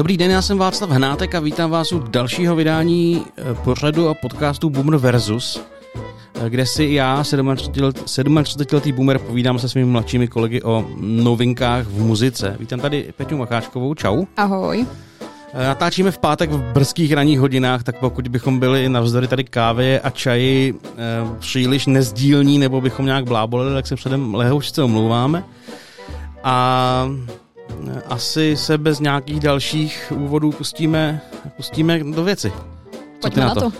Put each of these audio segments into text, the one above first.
Dobrý den, já jsem Václav Hnátek a vítám vás u dalšího vydání eh, pořadu a podcastu Boomer Versus, eh, kde si já, 37-letý boomer, povídám se svými mladšími kolegy o novinkách v muzice. Vítám tady Peťu Macháčkovou, čau. Ahoj. Eh, natáčíme v pátek v brzkých ranních hodinách, tak pokud bychom byli navzdory tady kávě a čaji příliš nezdílní nebo bychom nějak blábolili, tak se předem lehoučce omlouváme. A asi se bez nějakých dalších úvodů pustíme, pustíme do věci. Co Pojďme na to? to?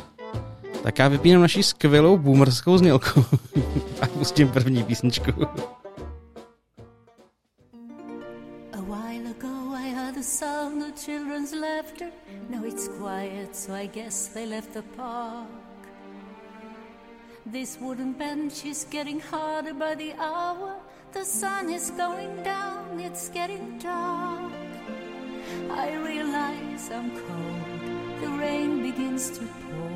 Tak já vypínám naši skvělou boomerskou znělku a pustím první písničku. sound of children's laughter. Now it's quiet, so I guess they left the park. This wooden bench is getting harder by the hour. The sun is going down, it's getting dark. I realize I'm cold, the rain begins to pour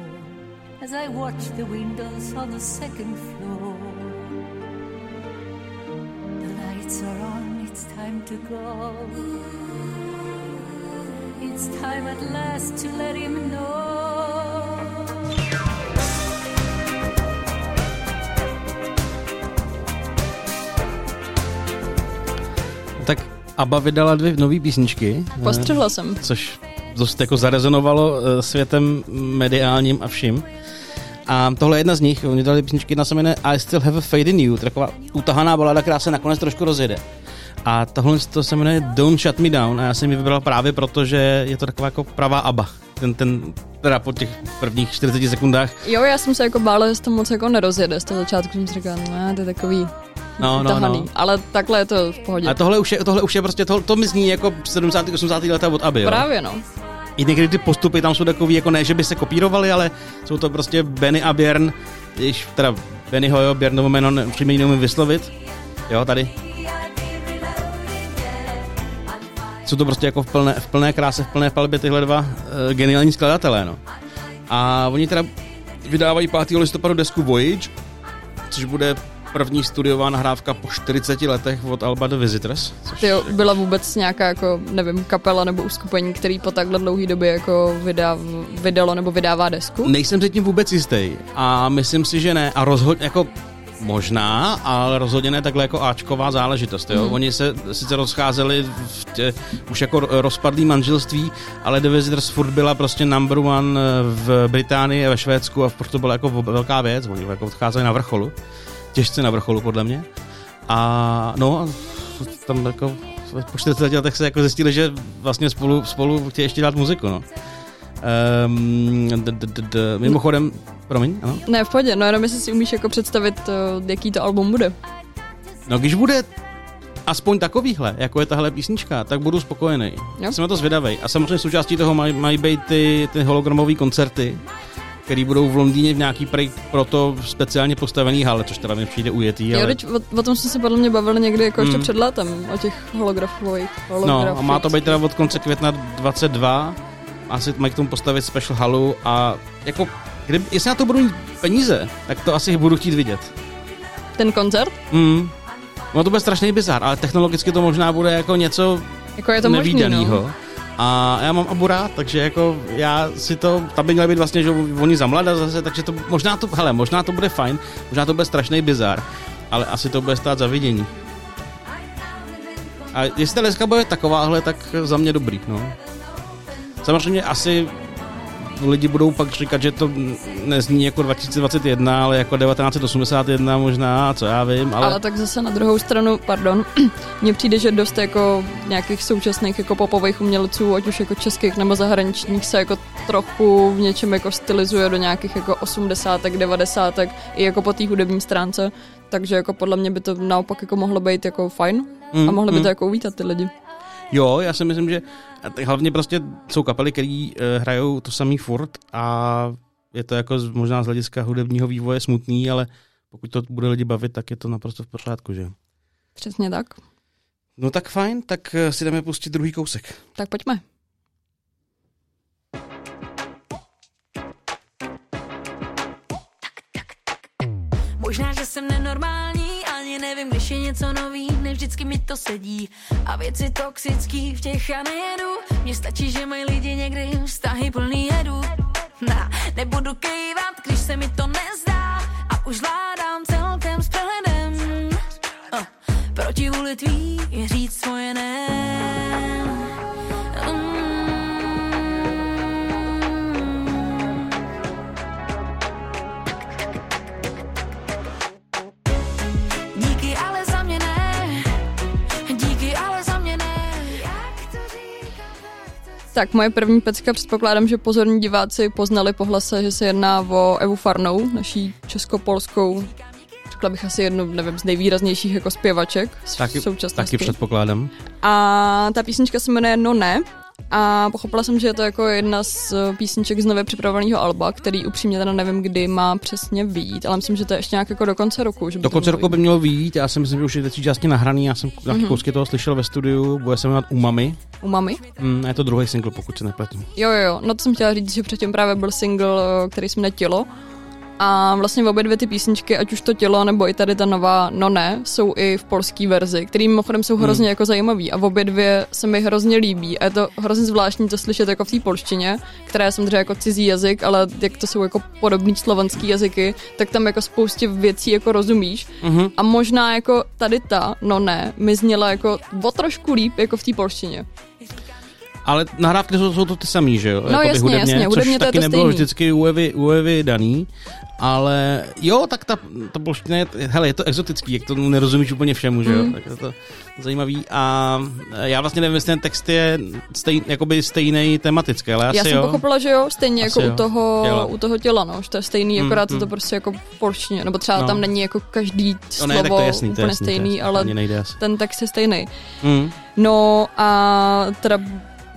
as I watch the windows on the second floor. The lights are on, it's time to go. It's time at last to let him know. Tak ABBA vydala dvě nové písničky. Postřehla jsem. Což dost jako zarezonovalo eh, světem mediálním a vším. A tohle je jedna z nich, oni dali písničky, jedna se jmenuje I Still Have a Fade in You, taková utahaná balada, která se nakonec trošku rozjede. A tohle to se jmenuje Don't Shut Me Down a já jsem ji vybral právě proto, že je to taková jako pravá ABBA. Ten, ten, teda po těch prvních 40 sekundách. Jo, já jsem se jako bála, že to moc jako nerozjede. Z toho začátku jsem si říkal, no, to je takový no, no, no. ale takhle je to v pohodě. A tohle už je, tohle už je prostě, to, to mi zní jako 70. 80. leta od Aby, jo? Právě, no. I někdy ty postupy tam jsou takový, jako ne, že by se kopírovali, ale jsou to prostě Benny a Björn, když teda Bennyho, jo, Björnovo jméno přímě neumím vyslovit, jo, tady. Jsou to prostě jako v plné, v plné kráse, v plné palbě tyhle dva uh, geniální skladatelé, no. A oni teda vydávají 5. listopadu desku Voyage, což bude první studiová nahrávka po 40 letech od Alba The Visitors. Což... Jo, byla vůbec nějaká jako, nevím, kapela nebo uskupení, který po takhle dlouhé době jako vydá, vydalo nebo vydává desku? Nejsem si tím vůbec jistý a myslím si, že ne a rozhodně jako Možná, ale rozhodně ne takhle jako Ačková záležitost. Jo? Mm. Oni se sice rozcházeli v tě, už jako rozpadlý manželství, ale The Visitors furt byla prostě number one v Británii, ve Švédsku a furt to byla jako velká věc. Oni jako odcházeli na vrcholu těžce na vrcholu, podle mě. A no, tam jako po 40 letech se jako zjistili, že vlastně spolu, spolu chtějí ještě dělat muziku, no. Um, d, d, d, d, mimochodem, promiň, ano? Ne, v pohodě, no jenom jestli si umíš jako představit, jaký to album bude. No když bude aspoň takovýhle, jako je tahle písnička, tak budu spokojený. Jo? Jsem na to zvědavý. A samozřejmě součástí toho mají, mají být ty, ty hologramové koncerty, který budou v Londýně v nějaký prej proto speciálně postavený hale, což teda mi přijde ujetý. Ale... Jo, o, o, tom jsme se podle mě bavili někdy jako ještě mm. před létem, o těch holografových. No a má to být teda od konce května 22, asi mají k tomu postavit special halu a jako, kdyby, jestli na to budou mít peníze, tak to asi budu chtít vidět. Ten koncert? Mm. No to bude strašný bizar, ale technologicky to možná bude jako něco jako je to nevýdaného. Možný, no. A já mám Abu rád, takže jako já si to, tam by mělo být vlastně, že oni za mlada zase, takže to možná to, hele, možná to bude fajn, možná to bude strašný bizar, ale asi to bude stát za vidění. A jestli ta deska bude takováhle, tak za mě dobrý, no. Samozřejmě asi lidi budou pak říkat, že to nezní jako 2021, ale jako 1981 možná, co já vím. Ale, ale tak zase na druhou stranu, pardon, mně přijde, že dost jako nějakých současných jako popových umělců, ať už jako českých nebo zahraničních, se jako trochu v něčem jako stylizuje do nějakých jako 80. 90. i jako po té hudební stránce, takže jako podle mě by to naopak jako mohlo být jako fajn mm, a mohli by mm. to jako uvítat ty lidi. Jo, já si myslím, že hlavně prostě jsou kapely, které uh, hrajou to samý furt a je to jako možná z hlediska hudebního vývoje smutný, ale pokud to bude lidi bavit, tak je to naprosto v pořádku, že Přesně tak. No tak fajn, tak eh, si jdeme pustit druhý kousek. Tak pojďme. Možná, že jsem nenormální, ani nevím, když je něco nový, ne vždycky mi to sedí. A věci toxický v těch já nejedu, mně stačí, že mají lidi někdy vztahy plný jedu. Na, nebudu kejvat, když se mi to nezdá a už vládám celkem s přehledem. Uh, proti vůli tvý je říct svoje ne. Tak moje první pecka, předpokládám, že pozorní diváci poznali po hlase, že se jedná o Evu Farnou, naší českopolskou, řekla bych asi jednu, nevím, z nejvýraznějších jako zpěvaček Taky, současnosti. taky předpokládám. A ta písnička se jmenuje No ne. A pochopila jsem, že je to jako jedna z eh, písniček z nově připravovaného alba, který upřímně teda nevím, kdy má přesně vyjít, ale myslím, že to je ještě nějak jako do konce roku. Že Do konce roku by mělo vyjít, já si myslím, že už je teď části nahraný, já jsem mm-hmm. Mhm. kousky toho slyšel ve studiu, bude se jmenovat Umami. vyjít. U mami? Mm, je to druhý single, pokud se nepletu. Jo, jo, jo. No to jsem chtěla říct, že předtím právě byl single, eh, který se jmenuje Tělo. A vlastně obě dvě ty písničky, ať už to tělo, nebo i tady ta nová No ne, jsou i v polské verzi, který mimochodem jsou hrozně jako zajímavý a obě dvě se mi hrozně líbí a je to hrozně zvláštní to slyšet jako v té polštině, která je samozřejmě jako cizí jazyk, ale jak to jsou jako podobný slovanský jazyky, tak tam jako spoustě věcí jako rozumíš Mhm. a možná jako tady ta No ne, mi zněla jako o trošku líp jako v té polštině. Ale nahrávky jsou, jsou to ty samý, že jo? No Jakoby jasně, hudebně, jasně, hudebně což to je taky to nebylo stejný. vždycky u Evy, u Evy daný, ale jo, tak ta, ta polština je, hele, je to exotický, jak to nerozumíš úplně všemu, že jo? Mm. Tak je to zajímavý a já vlastně nevím, jestli ten text je stej, jakoby stejný tematický, ale asi Já jsem jo. pochopila, že jo, stejně Asi jako jo. u toho, Těla. u toho těla, no, že to je stejný, Mm, akorát je to mm. prostě jako polštině, nebo třeba No. tam není jako každý No slovo ne, tak to je jasný, to úplně je jasný, stejný, to je jasný, ale ten text je stejný. Mm. No a teda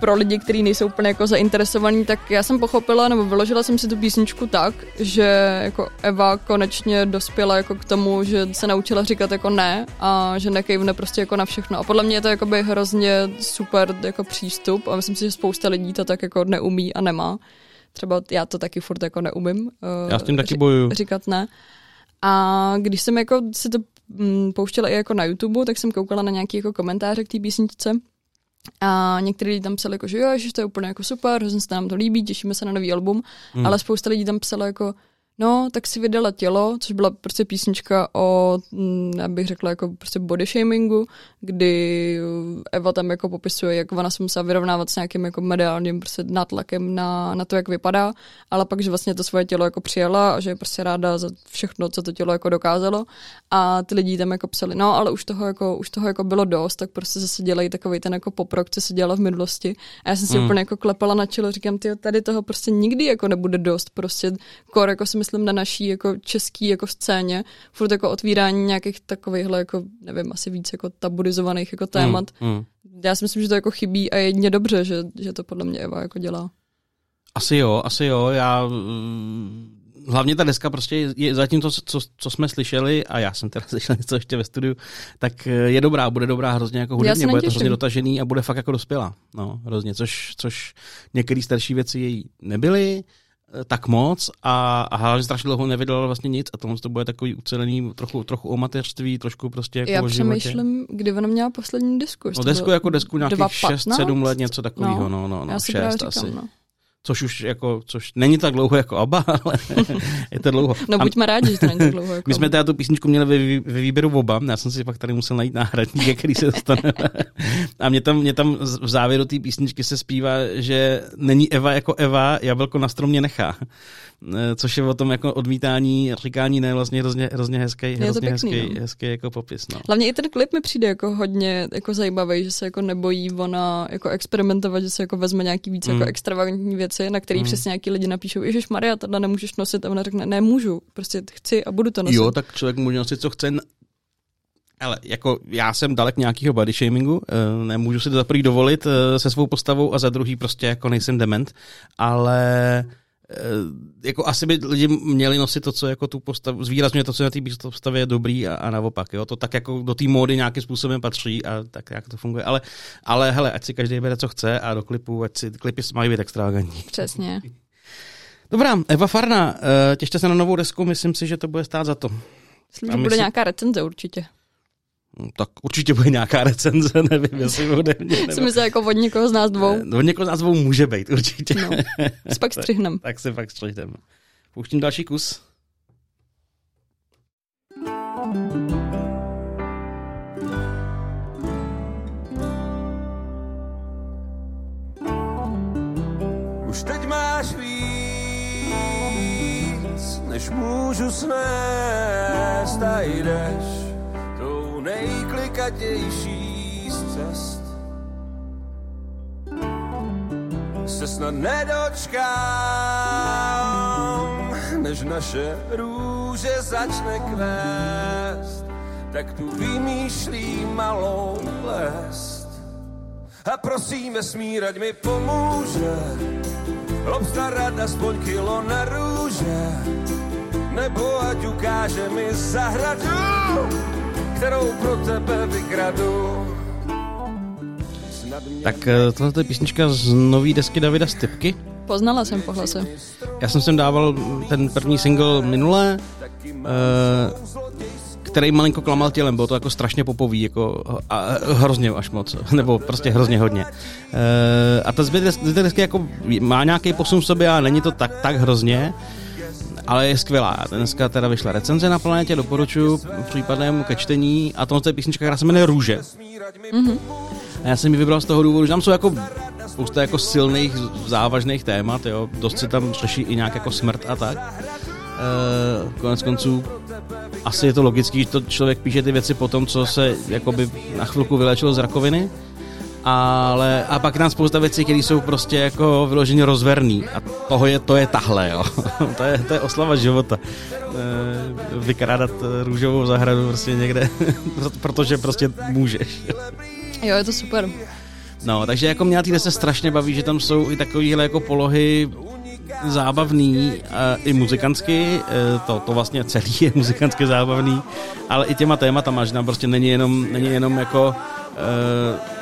pro lidi, kteří nejsou úplně jako zainteresovaní, tak já jsem pochopila, nebo vyložila jsem si tu písničku tak, že jako Eva konečně dospěla jako k tomu, že se naučila říkat jako ne a že nekejvne prostě jako na všechno. A podle mě je to jakoby hrozně super jako přístup a myslím si, že spousta lidí to tak jako neumí a nemá. Třeba já to taky furt jako neumím. eh, Já s tím taky ři- bojuju. Říkat ne. A když jsem jako si to mm, pouštěla i jako na YouTube, tak jsem koukala na nějaký jako komentáře k té písničce a některý lidi tam psali, jako, že jo, že to je úplně jako super, hrozně se nám to líbí, těšíme se na nový album, mm. ale spousta lidí tam psalo jako, no, tak si vydala tělo, což byla prostě písnička o, mm, já bych řekla, jako prostě body shamingu, kdy Eva tam jako popisuje, jak ona se musela vyrovnávat s nějakým jako mediálním prostě nátlakem na, na to, jak vypadá, ale pak, že vlastně to svoje tělo jako přijala a že je prostě ráda za všechno, co to tělo jako dokázalo a ty lidi tam jako psali, no, ale už toho jako, už toho jako bylo dost, tak prostě zase dělají takový ten jako poprok, co se dělalo v minulosti a já jsem si Mm. mm. úplně jako klepala na čelo, říkám, ty tady toho prostě nikdy jako nebude dost, prostě kor jako si myslím na naší jako český jako scéně, furt jako otvírání nějakých takovýchhle jako, nevím, asi víc jako taburizovaných jako témat. Mm. Mm. Já si myslím, že to jako chybí a je jedině dobře, že, že to podle mě Eva jako dělá. Asi jo, asi jo. Já mm, hlavně ta deska prostě je, zatím to, co, co jsme slyšeli, a já jsem teda slyšel něco ještě ve studiu, tak eh, je dobrá, bude dobrá hrozně jako hudebně, bude to hrozně dotažený a bude fakt jako dospělá. No, hrozně, což, což některé starší věci její nebyly tak moc a, a hlavně strašně dlouho nevydala vlastně nic a tohle to bude takový ucelený trochu, trochu o mateřství, trošku prostě jako Já o přemýšlím, kdy ona měla poslední disku. No desku jako desku nějakých 2.15? 6-7 let, něco takového, no, no, no, si 6 právě říkám, asi. no. Což už jako, což není tak dlouho jako ABBA, ale je to dlouho. No buďme rádi, že to není tak dlouho. Jako. my jsme teda tu písničku měli ve, ve výběru oba, já jsem si pak tady musel najít náhradníka, který se dostane. A mě tam, mě tam v závěru té písničky se zpívá, že není Eva jako Eva, jablko na stromě nechá. Eh, Což je o tom jako odmítání, říkání ne, vlastně hrozně, hrozně hezký, hrozně pěkný, hezký, no. hezký jako popis. No. Hlavně i ten klip mi přijde jako hodně jako zajímavý, že se jako nebojí ona jako experimentovat, že se jako vezme nějaký víc Mm. jako extravagantní věci, na který Mm. přesně nějaký lidi napíšou, Ježíš Maria, tohle nemůžeš nosit a ona řekne, ne, můžu, prostě chci a budu to nosit. Jo, tak člověk může nosit, co chce. Ale jako já jsem dalek nějakého body shamingu, eh, nemůžu si to za prvý dovolit eh, se svou postavou a za druhý prostě jako nejsem dement, ale jako asi by lidi měli nosit to, co jako tu postavu, zvýrazňuje to, co na té postavě je dobrý a, a naopak, jo, to tak jako do té módy nějakým způsobem patří a tak jak to funguje, ale, ale hele, ať si každý bere, co chce a do klipu, ať si klipy mají být extravagantní. Přesně. Dobrá, Eva Farna, eh, těšte se na novou desku, myslím si, že to bude stát za to. Myslím, že bude si- nějaká recenze určitě. Hm, Tak určitě bude nějaká recenze, nevím, jestli ode mě. Nebo... myslím, jako od někoho z nás dvou. No, někoho z nás dvou může být, určitě. No. S pak střihnem. tak se fakt střihneme. Pouštím další kus. Už teď máš víc, než můžu snést a jdeš nejklikatější z cest. Se snad nedočkám, než naše růže začne kvést, tak tu vymýšlím malou lest. A prosím vesmír, ať mi pomůže obstarat aspoň kilo na růže, nebo ať ukáže mi zahradu, kterou pro tebe vykradu. Tak eh, tohle je písnička z nový desky Davida Stepky. Poznala jsem po hlase. Já jsem sem dával ten první single minulé, eh, který malinko klamal tělem, bylo to jako strašně popový, jako a, hrozně až moc, nebo prostě hrozně hodně. Eh, a ta zbyt desky jako má nějaký posun v sobě a není to tak, tak hrozně, ale je skvělá. Dneska teda vyšla recenze na planetě, doporučuji případnému ke čtení a tohle je písnička, která se jmenuje Růže. A já jsem ji vybral z toho důvodu, že tam jsou jako spousta jako silných, závažných témat, jo. Dost se tam řeší i nějak jako smrt a tak. E, konec konců asi je to logický, že to člověk píše ty věci po tom, co se jakoby na chvilku vylečil z rakoviny, ale a pak tam spousta věcí, které jsou prostě jako vyloženě rozverný a toho je, to je tahle, jo. to, je, to je oslava života. E, vykrádat eh, růžovou zahradu prostě někde, protože prostě můžeš. Jo, je to super. No, takže jako mě na se strašně baví, že tam jsou i takovéhle jako polohy zábavný, uh, i muzikantsky, uh, to, to vlastně celý je muzikantsky zábavný, ale i těma tématama, že tam prostě není jenom, není jenom jako uh,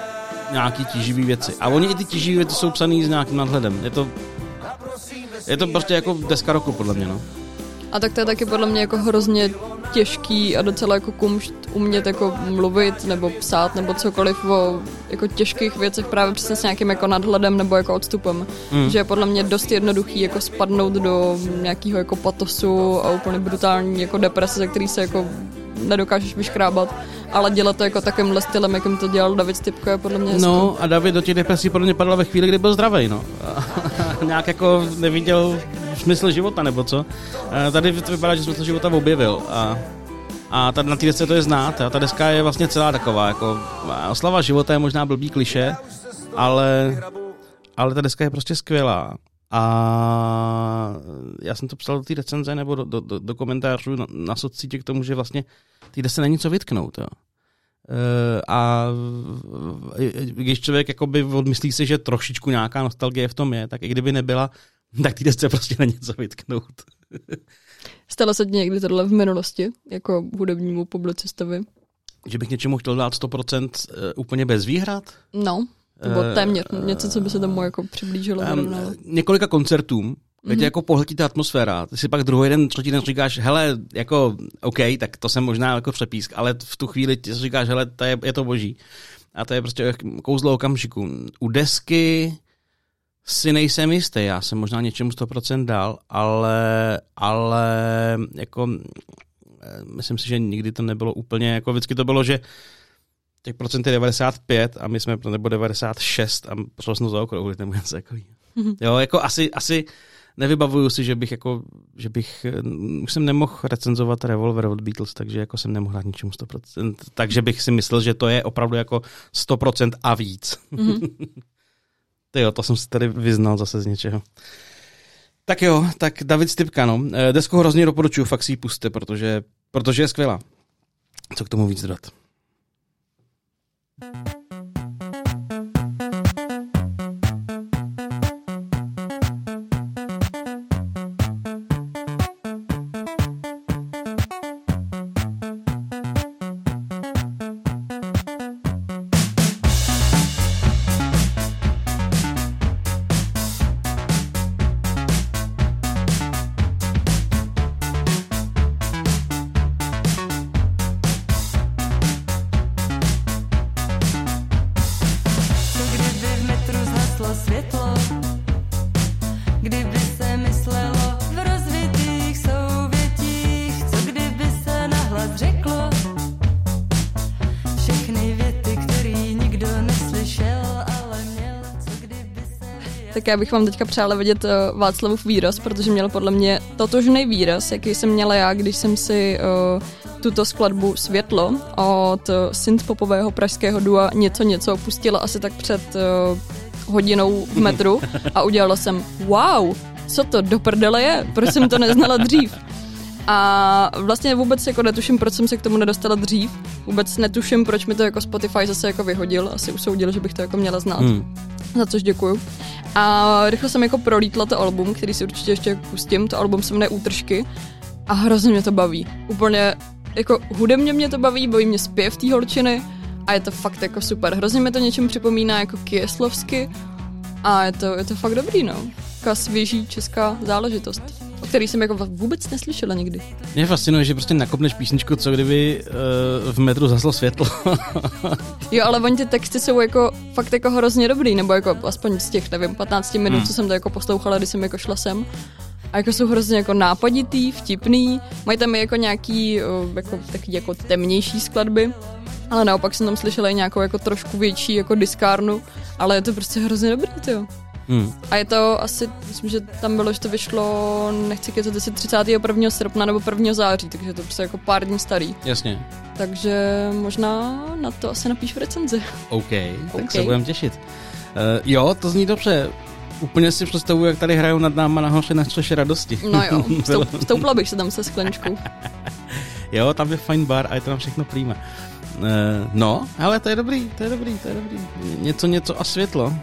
nějaký tíživý věci. A oni i ty tíživý věci jsou psaný s nějakým nadhledem. Je to, je to prostě jako deska roku, podle mě, no. A tak to je taky podle mě jako hrozně těžký a docela jako kumšt umět jako mluvit nebo psát nebo cokoliv o jako těžkých věcech právě přesně s nějakým jako nadhledem nebo jako odstupem. Mm. Že je podle mě dost jednoduchý jako spadnout do nějakého jako patosu a úplně brutální jako deprese, ze který se jako nedokážeš vyškrábat, ale dělat to jako takovýmhle stylem, jakým to dělal David Stipko, je podle mě hezký. No a David do těch depresí podle mě padl ve chvíli, kdy byl zdravý, no. Nějak jako neviděl smysl života, nebo co. A tady to vypadá, že smysl života objevil a a tady na té desce to je znát. A ta deska je vlastně celá taková, jako oslava života je možná blbý kliše, ale, ale ta deska je prostě skvělá. A já jsem to psal do té recenze nebo do, do, do, do komentářů na, na socítě k tomu, že vlastně té desce není co vytknout. Jo. E, a když člověk jakoby odmyslí si, že trošičku nějaká nostalgie v tom je, tak i kdyby nebyla, tak té desce prostě není co vytknout. Stalo se ti někdy tohle v minulosti, jako hudebnímu publicistovi? Že bych něčemu chtěl dát 100% úplně bez výhrad? No, nebo téměř, něco, co by se tomu jako přiblížilo. Um, několika koncertům, kde mm-hmm. jako pohltí ta atmosféra. Ty si pak druhý den, třetí den říkáš, hele, jako, OK, tak to jsem možná jako přepísk, ale v tu chvíli ti říkáš, hele, to je, je to boží. A to je prostě kouzlo okamžiku. U desky si nejsem jistý, já jsem možná něčemu 100% dal, ale, ale jako myslím si, že nikdy to nebylo úplně, jako vždycky to bylo, že těch procent je 95 a my jsme nebo 96 a prošlo jsem to za okruh, nebo něco takový. Mm-hmm. Jo, jako asi, asi nevybavuju si, že bych jako, že bych, už jsem nemohl recenzovat Revolver od Beatles, takže jako jsem nemohl dát ničemu 100%, takže bych si myslel, že to je opravdu jako 100% a víc. Mm-hmm. Ty jo, to jsem si tady vyznal zase z něčeho. Tak jo, tak David Stipka, no. Desku hrozně doporučuji, fakt si ji puste, protože, protože je skvělá. Co k tomu víc dodat? Thank you. Tak já bych vám teďka přála vidět uh, Václavův výraz, protože měl podle mě totožný výraz, jaký jsem měla já, když jsem si uh, tuto skladbu Světlo od uh, synth-popového pražského dua Něco něco pustila asi tak před uh, hodinou v metru a udělala jsem wow, co to do prdele je, proč jsem to neznala dřív. A vlastně vůbec jako netuším, proč jsem se k tomu nedostala dřív. Vůbec netuším, proč mi to jako Spotify zase jako vyhodil. Asi usoudil, že bych to jako měla znát. Hmm. Za což děkuju. A rychle jsem jako prolítla to album, který si určitě ještě pustím. To album se jmenuje Útržky. A hrozně mě to baví. Úplně jako hudebně mě to baví, baví mě zpěv té holčiny a je to fakt jako super. Hrozně mi to něčem připomíná jako Kieslovsky a je to, je to fakt dobrý, no. Taková svěží česká záležitost o který jsem jako vůbec neslyšela nikdy. Mě fascinuje, že prostě nakopneš písničku, co kdyby uh, v metru zaslo světlo. jo, ale oni ty texty jsou jako fakt jako hrozně dobrý, nebo jako aspoň z těch, nevím, 15 minut, hmm. co jsem to jako poslouchala, když jsem jako šla sem. A jako jsou hrozně jako nápaditý, vtipný, mají tam i jako nějaký uh, jako, taky jako temnější skladby, ale naopak jsem tam slyšela i nějakou jako trošku větší jako diskárnu, ale je to prostě hrozně dobrý, jo. Hmm. A je to asi, myslím, že tam bylo, že to vyšlo, nechci kecat, jestli 31. srpna nebo 1. září, takže to prostě jako pár dní starý. Jasně. Takže možná na to asi napíšu recenzi. OK, tak okay. se budeme těšit. Uh, jo, to zní dobře. Úplně si představuji, jak tady hrajou nad náma nahoře na střeše radosti. No jo, stoup, stoupla bych se tam se skleničkou. jo, tam je fajn bar a je to tam všechno prýma. Uh, no, ale to je dobrý, to je dobrý, to je dobrý. Něco, něco a světlo.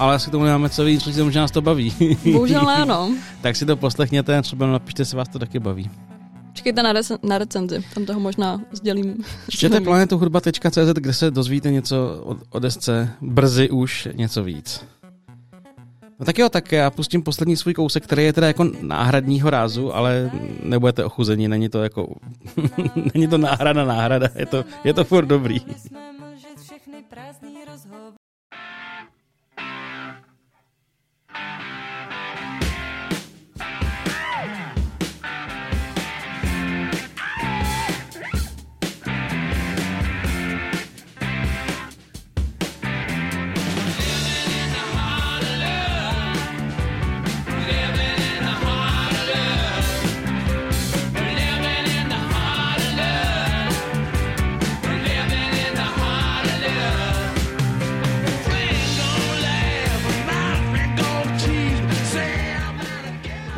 Ale asi k tomu nemáme co víc, protože možná nás to baví. Bohužel ne, no. tak si to poslechněte, třeba napište se, vás to taky baví. Čekejte na, rec- na recenzi, tam toho možná sdělím. Čtěte planetohudba.cz, kde se dozvíte něco o, o desce, brzy už něco víc. No tak jo, tak já pustím poslední svůj kousek, který je teda jako náhradního rázu, ale nebudete ochuzení, není to jako, není to náhrada náhrada, je to, je to furt dobrý.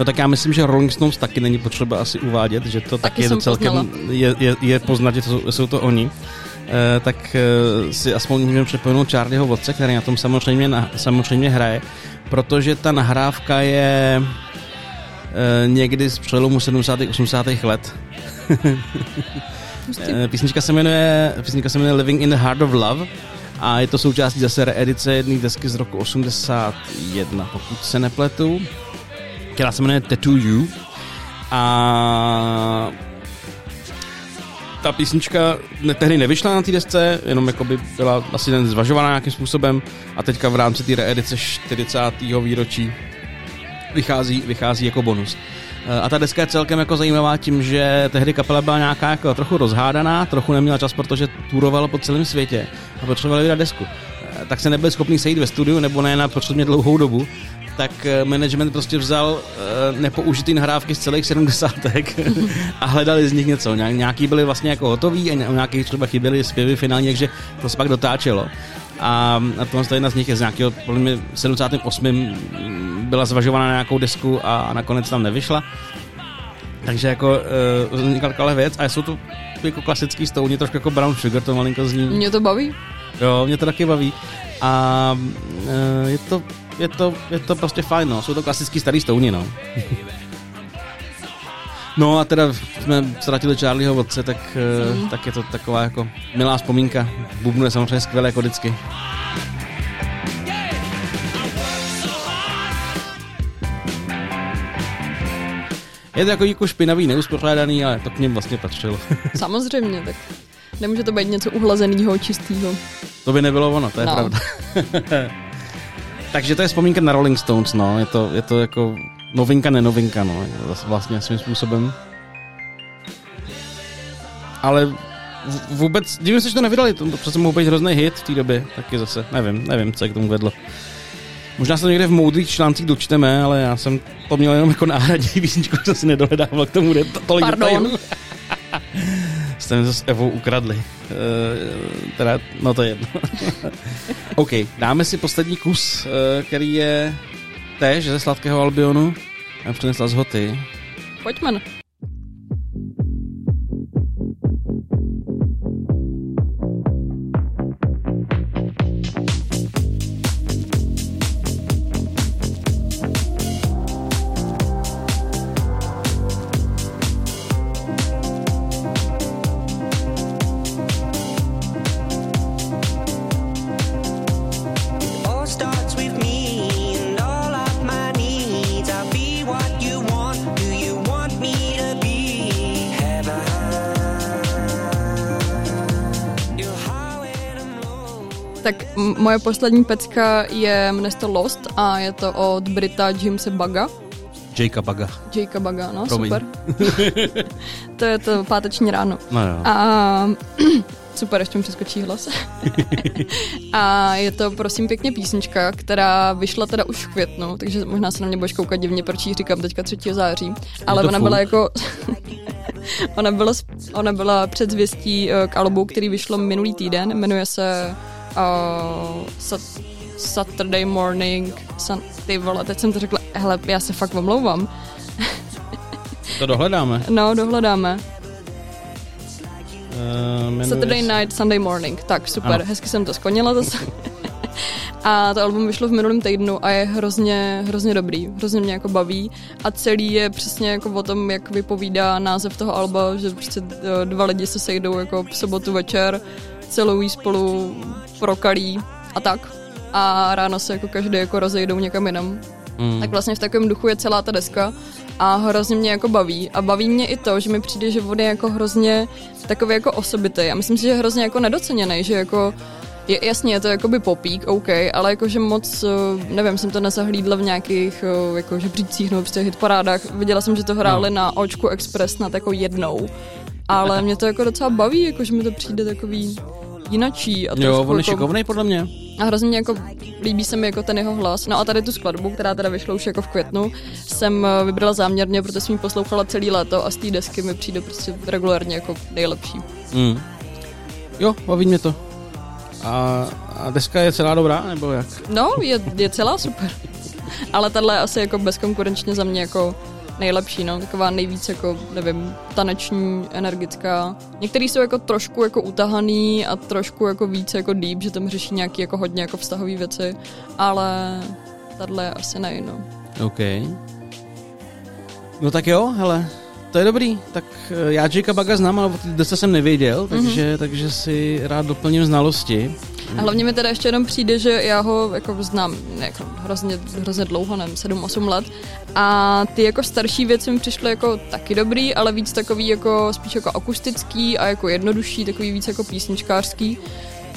No tak já myslím, že Rolling Stones taky není potřeba asi uvádět, že to taky, taky je celkem, je, je, je poznat, že to jsou, jsou to oni. E, tak e, si aspoň můžeme připomenout Charlieho Vodce, který na tom samozřejmě, na, samozřejmě hraje, protože ta nahrávka je e, někdy z přelomu 70. 80. let. písnička se jmenuje, písnička se jmenuje Living in the Heart of Love a je to součástí zase reedice jedné desky z roku 81, pokud se nepletu která se jmenuje Tattoo You. A ta písnička ne, tehdy nevyšla na té desce, jenom jako by byla asi jen zvažovaná nějakým způsobem a teďka v rámci té reedice 40. výročí vychází, vychází jako bonus. A ta deska je celkem jako zajímavá tím, že tehdy kapela byla nějaká jako trochu rozhádaná, trochu neměla čas, protože turovala po celém světě a potřebovali vydat desku. Tak se nebyli schopni sejít ve studiu, nebo ne na potřebně dlouhou dobu, tak eh, management prostě vzal uh, nepoužitý nahrávky z celých sedmdesátek a hledali z nich něco. Nějaký byly vlastně jako hotový a nějaký třeba chyběly zpěvy finální, takže to se pak dotáčelo. A, a tohle jedna z nich je z nějakého, podle mě 78. byla zvažována na nějakou desku a, a nakonec tam nevyšla. Takže jako uh, vznikla taková věc a jsou to jako klasický stouně, trošku jako Brown Sugar, to malinko zní. Mě to baví. Jo, mě to taky baví. A uh, je to je to, je to prostě fajn, no. Jsou to klasický starý stouni, no. no a teda jsme ztratili Charlieho vodce, tak, mm. tak je to taková jako milá vzpomínka. Bubnu je samozřejmě skvělé jako vždycky. Je to jako, jako špinavý, neuspořádaný, ale to k něm vlastně patřilo. Samozřejmě, tak nemůže to být něco uhlazeného, čistého. To by nebylo ono, to je no. pravda. Takže to je vzpomínka na Rolling Stones, no. Je to, je to jako novinka, nenovinka, no. Vlastně svým způsobem. Ale vůbec, divím se, že to nevydali, to přece mohl být hrozný hit v té době, taky zase, nevím, nevím, co je k tomu vedlo. Možná se to někde v moudrých článcích dočteme, ale já jsem to měl jenom jako náhradní písničku, co si nedohledával k tomu de- tolik Pardon. detailů. Jste mi s Evou ukradli. Uh, teda, no to je jedno. OK, dáme si poslední kus, uh, který je též ze Sladkého Albionu. A přinesla z Hoty. Pojďme. Tak m- moje poslední pecka je jmenuje se to Lost a je to od Brita Jamesa Baga. Jakea Baga. Jakea Baga, no Promiň. super. to je to páteční ráno. No jo. A super, ještě mi přeskočí hlas. a je to prosím pěkně písnička, která vyšla teda už v květnu, takže možná se na mě budeš koukat divně, proč ji říkám teďka 3. září. Ale ona byla jako... ona, byla, ona byla předzvěstí eh, k albu, který vyšlo minulý týden, jmenuje se uh, Sat- Saturday Morning Sun, ty vole, teď jsem to řekla, hele, já se fakt omlouvám. To dohledáme. No, dohledáme. Uh, Saturday se- Night, Sunday Morning. Tak, super, Ano. hezky jsem to skonila zase. a to album vyšlo v minulém týdnu a je hrozně, hrozně dobrý, hrozně mě jako baví a celý je přesně jako o tom, jak vypovídá název toho alba, že prostě eh, dva lidi se sejdou jako v sobotu večer, celou jí spolu prokalí a tak. A ráno se jako každý jako rozejdou někam jinam. Mm. Tak vlastně v takovém duchu je celá ta deska a hrozně mě jako baví. A baví mě i to, že mi přijde, že on je jako hrozně takový jako osobitý. A myslím si, že je hrozně jako nedoceněný, že jako je, jasně, je to jakoby popík, OK, ale jakože moc, eh, nevím, jsem to nezahlídla v nějakých eh, jako žebřících nebo prostě hitparádách. Viděla jsem, že to hráli No. na Očku Express na jako jednou. Ale mě to jako docela baví, jako že mi to přijde takový jinačí. A Jo, on je jako, šikovnej podle mě. a hrozně mě jako, líbí se mi jako ten jeho hlas. No a tady tu skladbu, která teda vyšla už jako v květnu, jsem eh, vybrala záměrně, protože jsem ji poslouchala celý léto a z té desky mi přijde prostě regulárně jako nejlepší. Mm. Jo, baví mě to. A, a deska je celá dobrá, nebo jak? No, je, je celá super. Ale tahle je asi jako bezkonkurenčně za mě jako nejlepší, no, taková nejvíc jako, nevím, taneční, energická. Některý jsou jako trošku jako utahaný a trošku jako víc jako deep, že tam řeší nějaký jako hodně jako vztahové věci, ale tahle je asi ne, no. OK. No tak jo, hele, to je dobrý. Tak eh, já Jakea Baga znám, ale o jsem nevěděl, takže, mm-hmm. takže si rád doplním znalosti. A hlavně mi teda ještě jenom přijde, že já ho jako znám jako hrozně, hrozně dlouho, nevím, 7-8 let. A ty jako starší věci mi přišly jako taky dobrý, ale víc takový jako spíš jako akustický a jako jednodušší, takový víc jako písničkářský.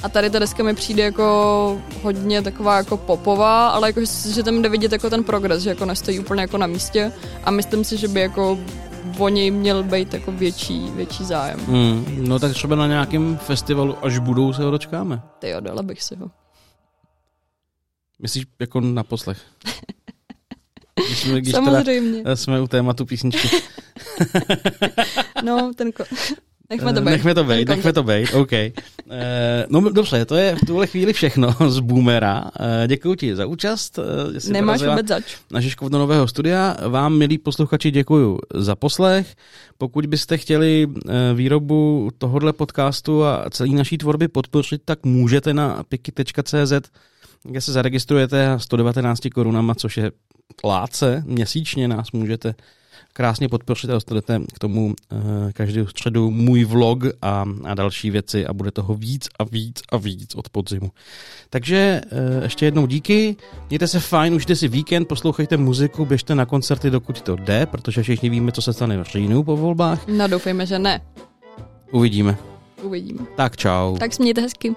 A tady ta deska mi přijde jako hodně taková jako popová, ale jako, že- tam jde vidět jako ten progres, že jako nestojí úplně jako na místě a myslím si, že by jako o něj měl být jako větší, větší zájem. Mm, no tak třeba na nějakém festivalu, až budou, se ho dočkáme. Ty jo, dala bych si ho. Myslíš jako na poslech? Když jsme, když teda Samozřejmě. eh, jsme u tématu písničky. No, ten ko- Nechme to Eh, být. Nechme to být, nechme to být, OK. Eh, no dobře, to je v tuhle chvíli všechno z Boomera. Eh, Děkuji ti za účast. Nemáš vůbec zač. na Žižkov do nového studia. Vám, milí posluchači, děkuji za poslech. Pokud byste chtěli výrobu tohohle podcastu a celé naší tvorby podpořit, tak můžete na piky.cz, kde se zaregistrujete a 119 korunama, což je láce, měsíčně nás můžete krásně podpořit a dostanete k tomu uh, každou středu můj vlog a, a další věci a bude toho víc a víc a víc od podzimu. Takže uh, ještě jednou díky, mějte se fajn, užijte si víkend, poslouchejte muziku, běžte na koncerty, dokud to jde, protože všichni víme, co se stane v říjnu po volbách. No doufejme, že ne. Uvidíme. Uvidíme. Tak čau. Tak smějte hezky.